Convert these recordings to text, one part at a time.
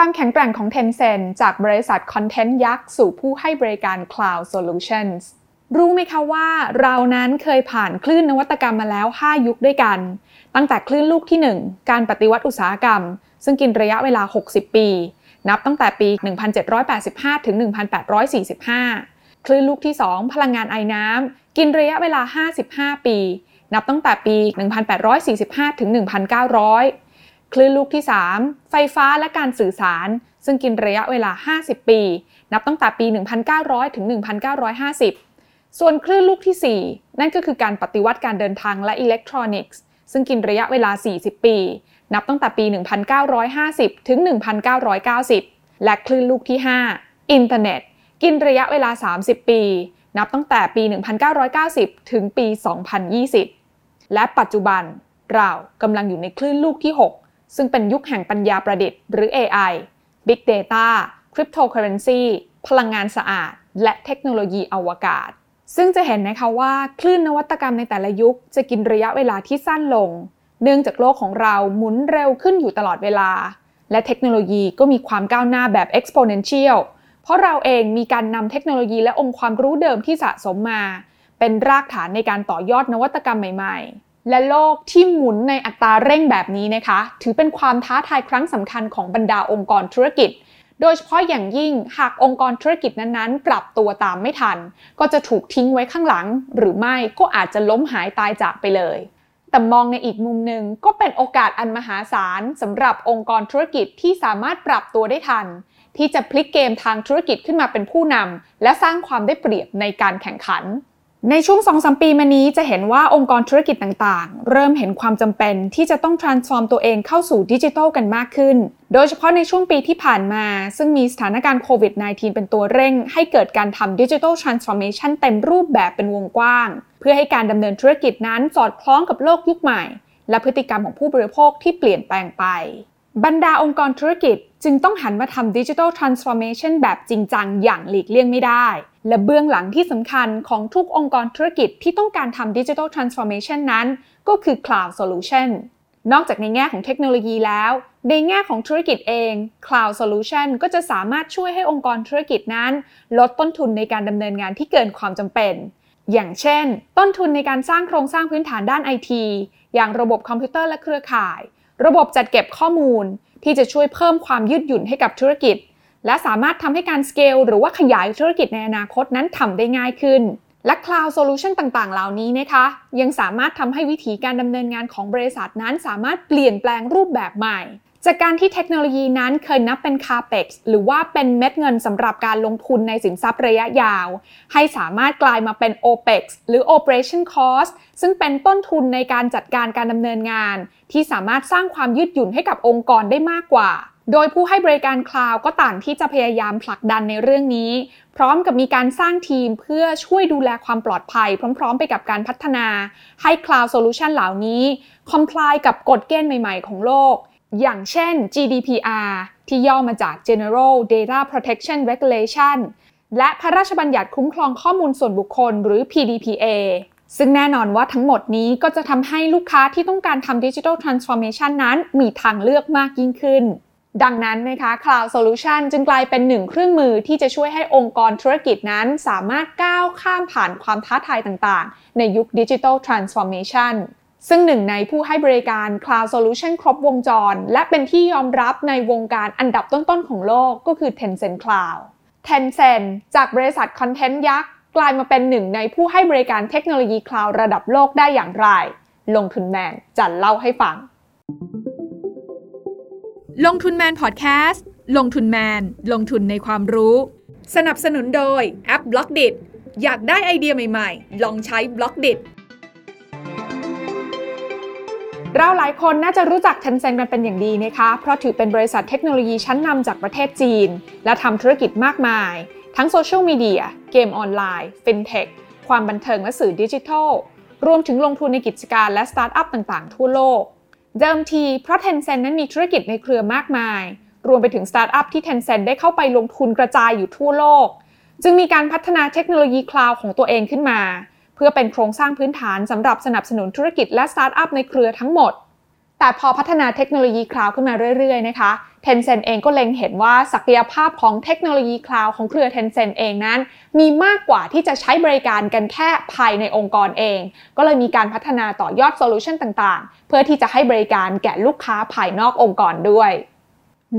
ความแข็งแกร่งของ Tencent จากบริษัทคอนเทนต์ยักษ์สู่ผู้ให้บริการ Cloud Solutions รู้ไหมคะว่าเรานั้นเคยผ่านคลื่นนวัตกรรมมาแล้ว 5 ยุคด้วยกัน ตั้งแต่คลื่นลูกที่ 1 การปฏิวัติอุตสาหกรรม ซึ่งกินระยะเวลา 60 ปี นับตั้งแต่ปี 1785 ถึง 1845 คลื่นลูกที่ 2 พลังงานไอ้น้ำกินระยะเวลา 55 ปี นับตั้งแต่ปี 1845 ถึง 1900 คลื่นลูกที่ 3 ไฟฟ้าและการสื่อสาร ซึ่งกินระยะเวลา 50 ปี นับตั้งแต่ปี 1900 ถึง 1950 ส่วนคลื่นลูกที่ 4 นั่นก็คือการปฏิวัติการเดินทางและอิเล็กทรอนิกส์ ซึ่งกินระยะเวลา 40 ปี นับตั้งแต่ปี 1950 ถึง 1990 และคลื่นลูกที่ 5 อินเทอร์เน็ต กินระยะเวลา 30 ปี นับตั้งแต่ปี 1990 ถึงปี 2020 และปัจจุบันเรากำลังอยู่ในคลื่นลูกที่ 6 ซึ่งเป็นยุคแห่งปัญญาประดิษฐ์หรือ AI Big Data Cryptocurrency พลังงานสะอาด และเทคโนโลยีอวกาศ ซึ่งจะเห็นนะคะว่าคลื่นนวัตกรรมในแต่ละยุคจะกินระยะเวลาที่สั้นลง เนื่องจากโลกของเราหมุนเร็วขึ้นอยู่ตลอดเวลา และเทคโนโลยีก็มีความก้าวหน้าแบบ exponential เพราะเราเองมีการนำเทคโนโลยีและองค์ความรู้เดิมที่สะสมมา เป็นรากฐานในการต่อยอดนวัตกรรมใหม่ ๆ และโลกที่หมุนในอัตราเร่งแบบนี้นะคะ ถือเป็นความท้าทายครั้งสำคัญของบรรดาองค์กรธุรกิจ โดยเฉพาะอย่างยิ่งหากองค์กรธุรกิจนั้นๆ ปรับตัวตามไม่ทัน ก็จะถูกทิ้งไว้ข้างหลัง หรือไม่ก็อาจจะล้มหายตายจากไปเลย แต่มองในอีกมุมหนึ่งก็เป็นโอกาสอันมหาศาลสำหรับองค์กรธุรกิจที่สามารถปรับตัวได้ทัน ที่จะพลิกเกมทางธุรกิจขึ้นมาเป็นผู้นำและสร้างความได้เปรียบในการแข่งขัน ในช่วง 2-3 ปีมานี้จะเห็นว่าองค์กรธุรกิจต่างๆ เริ่มเห็นความจำเป็นที่จะต้อง transform ตัวเองเข้าสู่ดิจิทัลกันมากขึ้น โดยเฉพาะในช่วงปีที่ผ่านมา ซึ่งมีสถานการณ์โควิด -19 เป็นตัวเร่ง ให้เกิดการทำดิจิทัลทรานส์ฟอร์เมชันเต็มรูปแบบเป็นวงกว้าง เพื่อให้การดำเนินธุรกิจนั้นสอดคล้องกับโลกยุคใหม่ และพฤติกรรมของผู้บริโภคที่เปลี่ยนแปลงไป บรรดาองค์กรธุรกิจจึงต้องหันมาทำ Digital Transformation แบบจริงจังอย่างหลีกเลี่ยงไม่ได้ และเบื้องหลังที่สำคัญของทุกองค์กรธุรกิจที่ต้องการทำ Digital Transformation นั้นก็คือ Cloud Solution นอกจากในแง่ของเทคโนโลยีแล้ว ในแง่ของธุรกิจเอง Cloud Solution ก็จะสามารถช่วยให้องค์กรธุรกิจนั้น ลดต้นทุนในการดำเนินงานที่เกินความจำเป็น อย่างเช่น ต้นทุนในการสร้างโครงสร้างพื้นฐานด้านไอทีอย่างระบบคอมพิวเตอร์และเครือข่าย ระบบจัดเก็บข้อมูล ที่จะช่วยเพิ่มความยืดหยุ่นให้กับธุรกิจ และสามารถทำให้การสเกลหรือว่าขยายธุรกิจในอนาคตนั้นทำได้ง่ายขึ้น และ Cloud Solution ต่างๆ เหล่านี้นะคะ ยังสามารถทำให้วิธีการดำเนินงานของบริษัทนั้น สามารถเปลี่ยนแปลงรูปแบบใหม่ จากการที่เทคโนโลยีนั้นเคยนับเป็น CAPEX หรือว่าเป็นเม็ดเงินสำหรับการลงทุนในสินทรัพย์ระยะยาว ให้สามารถกลายมาเป็น OPEX หรือ Operation Cost ซึ่งเป็นต้นทุนในการจัดการการดำเนินงาน ที่สามารถสร้างความยืดหยุ่นให้กับองค์กรได้มากกว่า โดยผู้ให้บริการคลาวก็ต่างที่จะพยายามผลักดันในเรื่องนี้ พร้อมกับมีการสร้างทีมเพื่อช่วยดูแลความปลอดภัย พร้อม ๆ ไปกับการพัฒนา ให้ Cloud Solution เหล่านี้ comply กับกฎเกณฑ์ใหม่ ๆ ของโลก อย่างเช่น GDPR ที่ย่อมาจาก General Data Protection Regulation และพระราชบัญญัติคุ้มครองข้อมูลส่วนบุคคลหรือ PDPA ซึ่งแน่นอนว่าทั้งหมดนี้ก็จะทำให้ลูกค้าที่ต้องการทำ Digital Transformation นั้นมีทางเลือกมากยิ่งขึ้น ดังนั้นนะคะ Cloud Solution จึงกลายเป็นหนึ่งเครื่องมือที่จะช่วยให้องค์กรธุรกิจนั้นสามารถก้าวข้ามผ่านความท้าทายต่างๆ ในยุค Digital Transformation ซึ่งหนึ่งในผู้ให้บริการ Cloud Solution ครบวงจร และเป็นที่ยอมรับในวงการอันดับต้นๆของโลกก็คือ Tencent Cloud Tencent จากบริษัทคอนเทนต์ยักษ์กลายมาเป็นหนึ่งในผู้ให้บริการเทคโนโลยีคลาวด์ระดับโลกได้อย่างไร ลงทุนแมนจะเล่าให้ฟัง ลงทุนแมนพอดแคสต์ ลงทุนแมน ลงทุนในความรู้ สนับสนุนโดยแอป Blockdit อยากได้ไอเดียใหม่ๆ ลองใช้ Blockdit เราหลายคนน่าจะรู้จัก Tencent กันเป็นอย่างดีนะคะ เพราะถือเป็นบริษัทเทคโนโลยีชั้นนำจากประเทศจีน และทำธุรกิจมากมาย ทั้งโซเชียลมีเดีย เกมออนไลน์ ฟินเทค ความบันเทิงและสื่อดิจิทัล รวมถึงลงทุนในกิจการและสตาร์ทอัพต่างๆ ทั่วโลก เดิมทีเพราะ Tencent นั้นมีธุรกิจในเครือมากมาย รวมไปถึงสตาร์ทอัพที่ Tencent ได้เข้าไปลงทุนกระจายอยู่ทั่วโลก จึงมีการพัฒนาเทคโนโลยีคลาวด์ของตัวเองขึ้นมา เพื่อเป็นโครงสร้างพื้นฐานสำหรับสนับสนุนธุรกิจและสตาร์ทอัพในเครือทั้งหมด แต่พอพัฒนาเทคโนโลยีคลาวด์ขึ้นมาเรื่อยๆ นะคะ Tencent เองก็เล็งเห็นว่าศักยภาพของเทคโนโลยีคลาวด์ของเครือ Tencent เองนั้น มีมากกว่าที่จะใช้บริการกันแค่ภายในองค์กรเอง ก็เลยมีการพัฒนาต่อยอดโซลูชันต่างๆ เพื่อที่จะให้บริการแก่ลูกค้าภายนอกองค์กรด้วย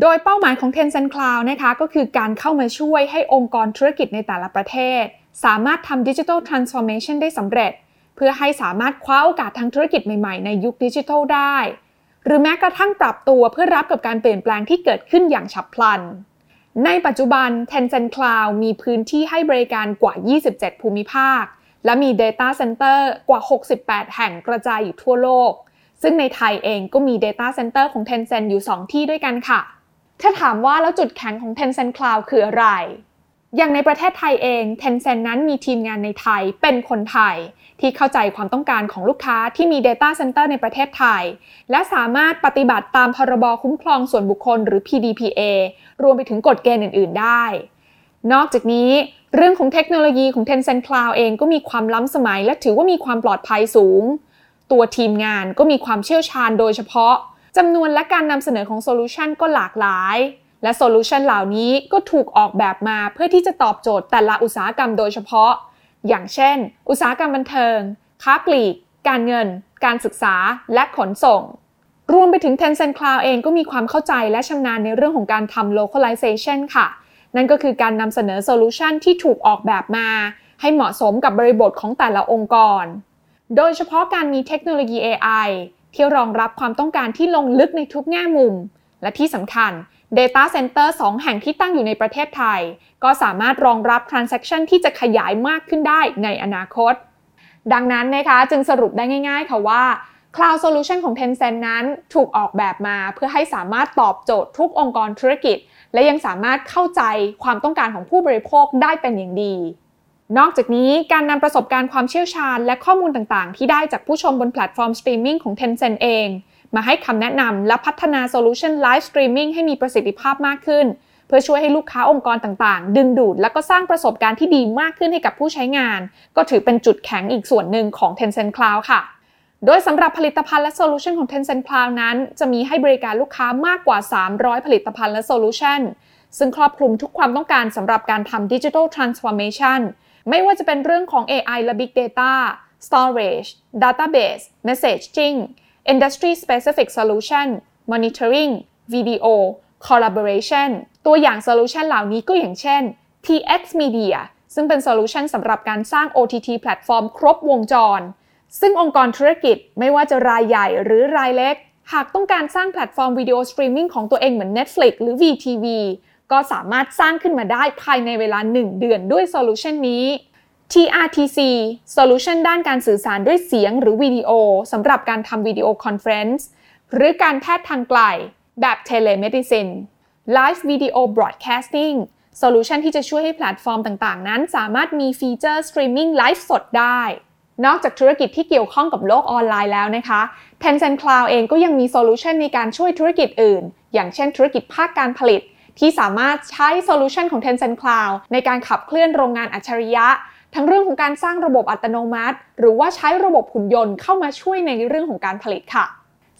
โดยเป้าหมายของ Tencent Cloud นะคะก็คือการเข้ามาช่วยให้องค์กรธุรกิจในแต่ละประเทศ สามารถทำ Digital Transformation ได้สำเร็จ เพื่อให้สามารถคว้าโอกาสทางธุรกิจใหม่ ๆ ในยุคดิจิทัลได้ หรือแม้กระทั่งปรับตัวเพื่อรับกับการเปลี่ยนแปลงที่เกิดขึ้นอย่างฉับพลัน ในปัจจุบัน Tencent Cloud มีพื้นที่ให้บริการกว่า 27 ภูมิภาค และมี Data Center กว่า 68 แห่งกระจายอยู่ทั่วโลก ซึ่งในไทยเองก็มี Data Center ของ Tencent อยู่ 2 ที่ด้วยกันค่ะ ถ้าถามว่าแล้วจุดแข็งของ Tencent Cloud คืออะไร อย่างในประเทศไทยเอง Tencent นั้นมีทีมงานในไทยเป็นคนไทย ที่เข้าใจความต้องการของลูกค้าที่มี Data Center ในประเทศไทย และสามารถปฏิบัติตามพรบคุ้มครองส่วนบุคคลหรือ PDPA รวมไปถึงกฎเกณฑ์อื่น ๆ ได้ นอกจากนี้ เรื่องของเทคโนโลยีของ Tencent Cloud เองก็มีความล้ำสมัย และถือว่ามีความปลอดภัยสูง ตัวทีมงานก็มีความเชี่ยวชาญโดยเฉพาะจำนวนและการนำเสนอของโซลูชันก็หลากหลาย และโซลูชันเหล่านี้ก็ถูกออกแบบมาเพื่อที่จะตอบโจทย์แต่ละอุตสาหกรรมโดยเฉพาะ อย่างเช่น อุตสาหกรรมบันเทิง ค้าปลีก การเงิน การศึกษา และขนส่ง รวมไปถึง Tencent Cloud เองก็มีความเข้าใจและชำนาญในเรื่องของการทำ localization ค่ะ นั่นก็คือการนำเสนอโซลูชันที่ถูกออกแบบมา ให้เหมาะสมกับบริบทของแต่ละองค์กร โดยเฉพาะการมีเทคโนโลยี AI ที่รองรับความต้องการที่ลงลึกในทุกแง่มุม และที่สำคัญ Data Center 2 แห่งที่ตั้งอยู่ในประเทศไทย ก็สามารถรองรับ Transaction ที่จะขยายมากขึ้นได้ในอนาคต ดังนั้นนะคะจึงสรุปได้ง่าย ๆ ค่ะว่า Cloud Solution ของ Tencent นั้นถูกออกแบบมาเพื่อให้สามารถตอบโจทย์ทุกองค์กรธุรกิจ และยังสามารถเข้าใจความต้องการของผู้บริโภคได้เป็นอย่างดีนอกจากนี้การนำประสบการณ์ความเชี่ยวชาญ และข้อมูลต่างๆ ที่ได้จากผู้ชมบนแพลตฟอร์มสตรีมมิ่งของ Tencent เอง มาให้คำแนะนำและพัฒนาโซลูชัน Live Streaming ให้มีประสิทธิภาพมากขึ้น เพื่อช่วยให้ลูกค้าองค์กรต่างๆ ดึงดูด และก็สร้างประสบการณ์ที่ดีมากขึ้นให้กับผู้ใช้งาน ก็ถือเป็นจุดแข็งอีกส่วนหนึ่งของ Tencent Cloud ค่ะโดยสำหรับผลิตภัณฑ์และโซลูชันของ Tencent Cloud นั้น จะมีให้บริการลูกค้ามากกว่า 300 ผลิตภัณฑ์และโซลูชันซึ่งครอบคลุมทุกความต้องการสำหรับการทำ Digital Transformation ไม่ว่าจะเป็นเรื่องของ AI และ Big Data Storage Database Messaging Industry Specific Solution Monitoring Video Collaboration ตัวอย่างโซลูชันเหล่านี้ก็อย่างเช่น TX Media ซึ่งเป็นโซลูชันสำหรับการสร้าง OTT แพลตฟอร์มครบวงจร ซึ่งองค์กรธุรกิจไม่ว่าจะรายใหญ่หรือรายเล็ก หากต้องการสร้างแพลตฟอร์มวิดีโอสตรีมมิ่งของตัวเองเหมือน Netflix หรือ WeTV ก็สามารถสร้างขึ้นมาได้ภายในเวลา 1 เดือนด้วยโซลูชันนี้ TRTC โซลูชันด้านการสื่อสารด้วยเสียงหรือวิดีโอสำหรับการทำ Video Conference หรือการแพทย์ทางไกล แบบ Telemedicine Live Video Broadcasting โซลูชันที่จะช่วยให้แพลตฟอร์มต่างๆ นั้น สามารถมีฟีเจอร์สตรีมมิ่งไลฟ์สดได้ นอกจากธุรกิจที่เกี่ยวข้องกับโลกออนไลน์แล้วนะคะ Tencent Cloud เองก็ยังมีโซลูชันในการช่วยธุรกิจอื่น อย่างเช่นธุรกิจภาคการผลิต ที่สามารถใช้โซลูชันของ Tencent Cloud ในการขับเคลื่อนโรงงานอัจฉริยะ ทั้งเรื่องของการสร้างระบบอัตโนมัติ หรือว่าใช้ระบบหุ่นยนต์เข้ามาช่วยในเรื่องของการผลิตค่ะ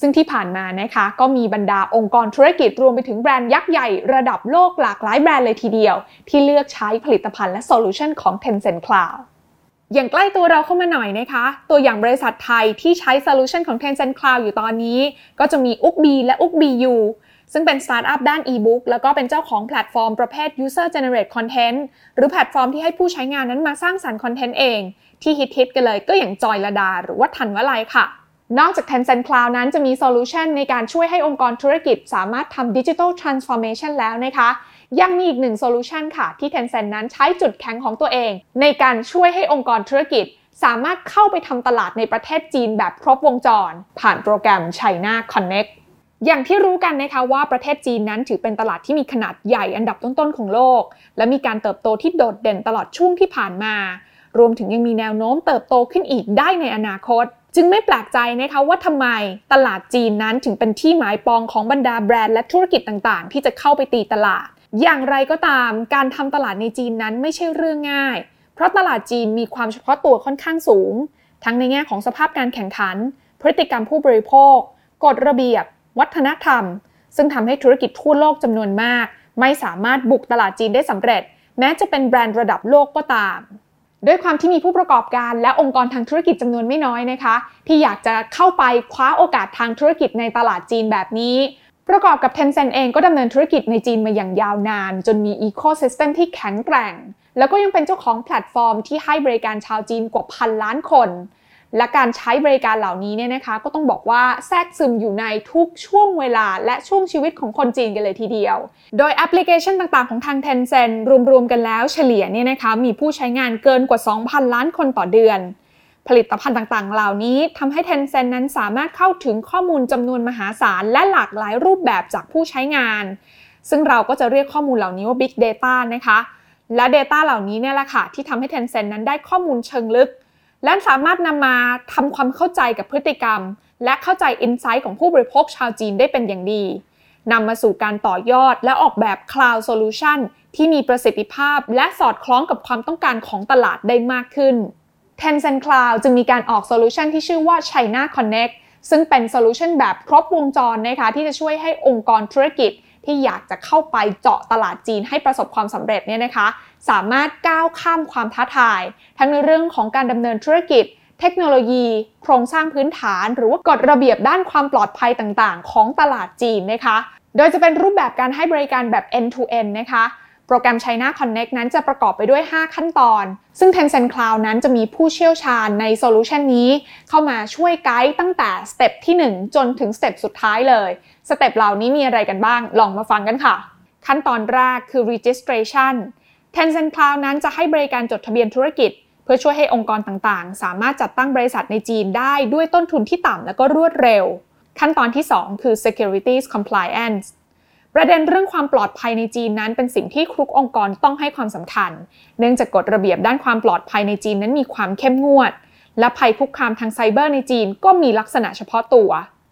ซึ่งที่ผ่านมานะคะก็มีบรรดาองค์กรธุรกิจรวมไปถึงแบรนด์ยักษ์ใหญ่ระดับโลกหลากหลายแบรนด์เลยทีเดียว ที่เลือกใช้ผลิตภัณฑ์และโซลูชันของ Tencent Cloud อย่างใกล้ตัวเราเข้ามาหน่อยนะคะ ตัวอย่างบริษัทไทยที่ใช้โซลูชันของ Tencent Cloud อยู่ตอนนี้ ก็จะมี Ookbee และ Ookbee U ซึ่งเป็นสตาร์ทอัพด้านอีบุ๊กแล้วก็เป็นเจ้าของแพลตฟอร์มประเภท User Generate Content หรือแพลตฟอร์มที่ให้ผู้ใช้งานนั้นมาสร้างสรรค์คอนเทนต์เอง ที่ฮิตๆกันเลยก็อย่างจอยลดา หรือว่าธัญวลัยค่ะ นอกจาก Tencent Cloud นั้นจะมีโซลูชันในการช่วยให้องค์กรธุรกิจ สามารถทำ Digital Transformation แล้วนะคะ ยังมีอีกหนึ่งโซลูชันค่ะ ที่ Tencent นั้นใช้จุดแข็งของตัวเอง ในการช่วยให้องค์กรธุรกิจ สามารถเข้าไปทำตลาดในประเทศจีนแบบครบวงจร ผ่านโปรแกรม China Connect อย่างที่รู้กันนะคะว่าประเทศจีนนั้นถือเป็นตลาดที่มีขนาดใหญ่อันดับต้นๆของโลก และมีการเติบโตที่โดดเด่นตลอดช่วงที่ผ่านมา รวมถึงยังมีแนวโน้มเติบโตขึ้นอีกได้ในอนาคต จึงไม่แปลกใจนะคะว่าทำไมตลาดจีนนั้นถึงเป็นที่หมายปองของบรรดาแบรนด์และธุรกิจต่างๆ ที่จะเข้าไปตีตลาด อย่างไรก็ตาม การทำตลาดในจีนนั้นไม่ใช่เรื่องง่าย เพราะตลาดจีนมีความเฉพาะตัวค่อนข้างสูง ทั้งในแง่ของสภาพการแข่งขัน พฤติกรรมผู้บริโภค กฎระเบียบ วัฒนธรรม ซึ่งทำให้ธุรกิจทั่วโลกจำนวนมาก ไม่สามารถบุกตลาดจีนได้สำเร็จ แม้จะเป็นแบรนด์ระดับโลกก็ตามด้วยความที่มีผู้ประกอบการและองค์กรทางธุรกิจจำนวนไม่น้อยนะคะ ที่อยากจะเข้าไปคว้าโอกาสทางธุรกิจในตลาดจีนแบบนี้ ประกอบกับ Tencent เองก็ดำเนินธุรกิจในจีนมาอย่างยาวนาน จนมี ecosystem ที่แข็งแกร่ง แล้วก็ยังเป็นเจ้าของแพลตฟอร์มที่ให้บริการชาวจีนกว่าพันล้านคน และการใช้บริการเหล่านี้เนี่ยนะคะก็ต้องบอกว่าแทรกซึมอยู่ในทุกช่วงเวลาและช่วงชีวิตของคนจีนกันเลยทีเดียว โดยแอปพลิเคชันต่างๆของทาง Tencent รวมๆกันแล้วเฉลี่ยเนี่ยนะคะมีผู้ใช้งานเกินกว่า 2,000 ล้านคนต่อเดือน ผลิตภัณฑ์ต่างๆ เหล่านี้ทำให้ Tencent นั้นสามารถเข้าถึงข้อมูลจำนวนมหาศาลและหลากหลายรูปแบบจากผู้ใช้งาน ซึ่งเราก็จะเรียกข้อมูลเหล่านี้ว่า Big Data นะคะและ Data เหล่านี้เนี่ยแหละค่ะที่ทำให้ Tencent นั้นได้ข้อมูลเชิงลึก และสามารถนำมาทำความเข้าใจกับพฤติกรรม และเข้าใจ insight ของผู้บริโภคชาวจีนได้เป็นอย่างดีนำมาสู่การต่อยอดและออกแบบ Cloud Solution ที่มีประสิทธิภาพ และสอดคล้องกับความต้องการของตลาดได้มากขึ้น Tencent Cloud จึงมีการออกโซลูชันที่ชื่อว่า China Connect ซึ่งเป็นโซลูชันแบบครบวงจรนะคะที่จะช่วยให้องค์กรธุรกิจ ที่อยากจะเข้าไปเจาะตลาดจีนให้ประสบความสำเร็จเนี่ยนะคะ สามารถก้าวข้ามความท้าทาย ทั้งในเรื่องของการดำเนินธุรกิจ เทคโนโลยี โครงสร้างพื้นฐาน หรือว่ากฎระเบียบด้านความปลอดภัยต่างๆ ของตลาดจีนนะคะ โดยจะเป็นรูปแบบการให้บริการแบบ end to end นะคะ โปรแกรม China Connect นั้นจะประกอบไปด้วย 5 ขั้นตอน ซึ่ง Tencent Cloud นั้นจะมีผู้เชี่ยวชาญในโซลูชันนี้ เข้ามาช่วยไกด์ตั้งแต่ step ที่ 1 จนถึง step สุดท้ายเลย step เหล่านี้มีอะไรกันบ้าง ลองมาฟังกันค่ะ ขั้นตอนแรกคือ registration Tencent Cloud นั้นจะให้บริการจดทะเบียนธุรกิจ เพื่อช่วยให้องค์กรต่างๆ สามารถจัดตั้งบริษัทในจีนได้ด้วยต้นทุนที่ต่ำและก็รวดเร็ว ขั้นตอนที่ 2 คือ securities compliance ประเด็นเรื่องความปลอดภัยในจีนนั้นเป็นสิ่งที่ทุกองค์กรต้องให้ความสำคัญ เนื่องจากกฎระเบียบด้านความปลอดภัยในจีนนั้นมีความเข้มงวด และภัยคุกคามทางไซเบอร์ในจีนก็มีลักษณะเฉพาะตัว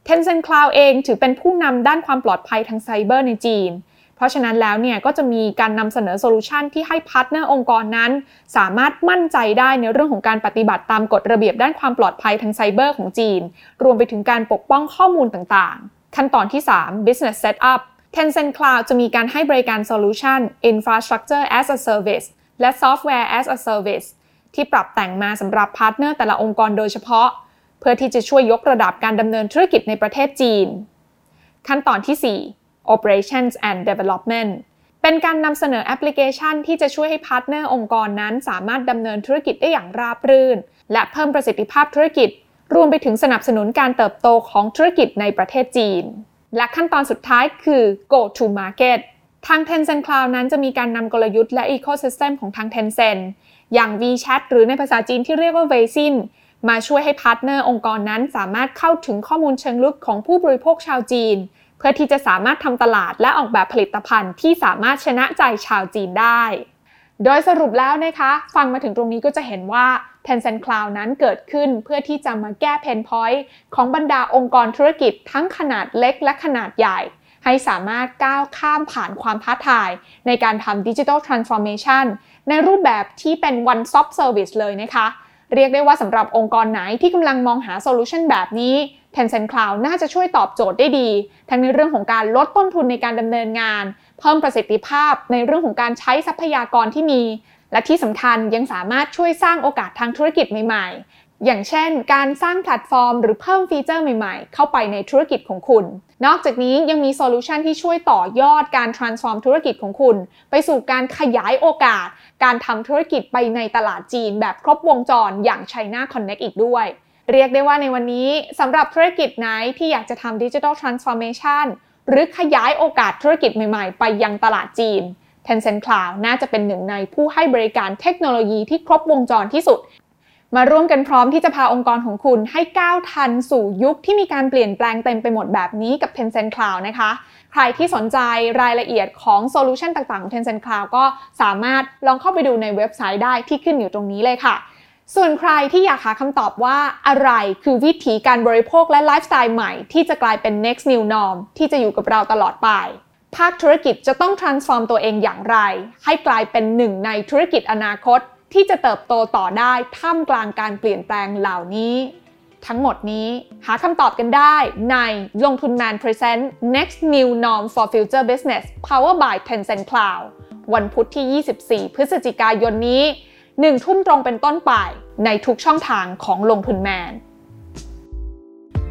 Tencent Cloud เองถือเป็นผู้นำด้านความปลอดภัยทางไซเบอร์ในจีน เพราะฉะนั้นแล้วเนี่ยก็จะมีการนำเสนอโซลูชันที่ให้ partner องค์กรนั้น สามารถมั่นใจได้ในเรื่องของการปฏิบัติตามกฎระเบียบด้านความปลอดภัยทางไซเบอร์ของจีน รวมไปถึงการปกป้องข้อมูลต่างๆ ขั้นตอนที่ 3 business setup Tencent Cloud จะมีการให้บริการ Solution Infrastructure as a Service และ Software as a Service ที่ปรับแต่งมาสำหรับ partner แต่ละองค์กรโดยเฉพาะ เพื่อที่จะช่วยยกระดับการดำเนินธุรกิจในประเทศจีน ขั้นตอนที่ 4 Operations and Development เป็นการนำเสนอแอปพลิเคชันที่จะช่วยให้ partner องค์กรนั้น สามารถดำเนินธุรกิจได้อย่างราบรื่น และเพิ่มประสิทธิภาพธุรกิจ รวมไปถึงสนับสนุนการเติบโตของธุรกิจในประเทศจีน และขั้นตอนสุดท้ายคือ go to market ทาง Tencent Cloud นั้นจะมีการนำกลยุทธ์และ ecosystem ของทาง Tencent อย่าง WeChat หรือในภาษาจีนที่เรียกว่า Weixin มาช่วยให้ partner องค์กรนั้นสามารถเข้าถึงข้อมูลเชิงลึกของผู้บริโภคชาวจีน เพื่อที่จะสามารถทำตลาดและออกแบบผลิตภัณฑ์ที่สามารถชนะใจชาวจีนได้ โดยสรุปแล้วนะคะ ฟังมาถึงตรงนี้ก็จะเห็นว่า Tencent Cloud นั้นเกิดขึ้นเพื่อที่จะมาแก้ pain point ของบรรดาองค์กรธุรกิจทั้งขนาดเล็กและขนาดใหญ่ ให้สามารถก้าวข้ามผ่านความท้าทาย ในการทำ digital transformation ในรูปแบบที่เป็น one stop service เลยนะคะ เรียกได้ว่าสำหรับองค์กรไหนที่กำลังมองหาโซลูชันแบบนี้ Tencent Cloud น่าจะช่วยตอบโจทย์ได้ดี ทั้งในเรื่องของการลดต้นทุนในการดำเนินงาน เพิ่มประสิทธิภาพในเรื่องของการใช้ทรัพยากรที่มี และที่สำคัญยังสามารถช่วยสร้างโอกาสทางธุรกิจใหม่ๆ อย่างเช่น การสร้างแพลตฟอร์ม หรือเพิ่มฟีเจอร์ใหม่ๆ เข้าไปในธุรกิจของคุณ นอกจากนี้ยังมีโซลูชันที่ช่วยต่อยอดการ transform ธุรกิจของคุณ ไปสู่การขยายโอกาส การทำธุรกิจไปในตลาดจีน แบบครบวงจรอย่าง China Connect อีกด้วย เรียกได้ว่าในวันนี้สำหรับธุรกิจไหนที่อยากจะทำ digital transformation หรือขยายโอกาสธุรกิจใหม่ๆ ไปยังตลาดจีน Tencent Cloud น่าจะเป็นหนึ่งในผู้ให้บริการเทคโนโลยีที่ครบวงจรที่สุด มาร่วมกันพร้อมที่จะพาองค์กรของคุณให้ก้าวทันสู่ยุคที่มีการเปลี่ยนแปลงเต็มไปหมดแบบนี้กับ Tencent Cloud นะคะ ใครที่สนใจรายละเอียดของโซลูชันต่างๆของ Tencent Cloud ก็สามารถลองเข้าไปดูในเว็บไซต์ได้ที่ขึ้นอยู่ตรงนี้เลยค่ะส่วนใครที่อยากหาคำตอบว่าอะไรคือวิถีการบริโภคและไลฟ์สไตล์ใหม่ที่จะกลายเป็น next new norm ที่จะอยู่กับเราตลอดไป ภาคธุรกิจจะต้อง transform ตัวเองอย่างไร ให้กลายเป็นหนึ่งในธุรกิจอนาคต ที่จะเติบโตต่อได้ท่ามกลางการเปลี่ยนแปลงเหล่านี้ ทั้งหมดนี้หาคำตอบกันได้ในลงทุนแมน Present Next New Norm for Future Business Power by Tencent Cloud วันพุธที่ 24 พฤศจิกายนนี้ 1 ทุ่มตรงเป็นต้นไปในทุกช่องทางของลงทุนแมน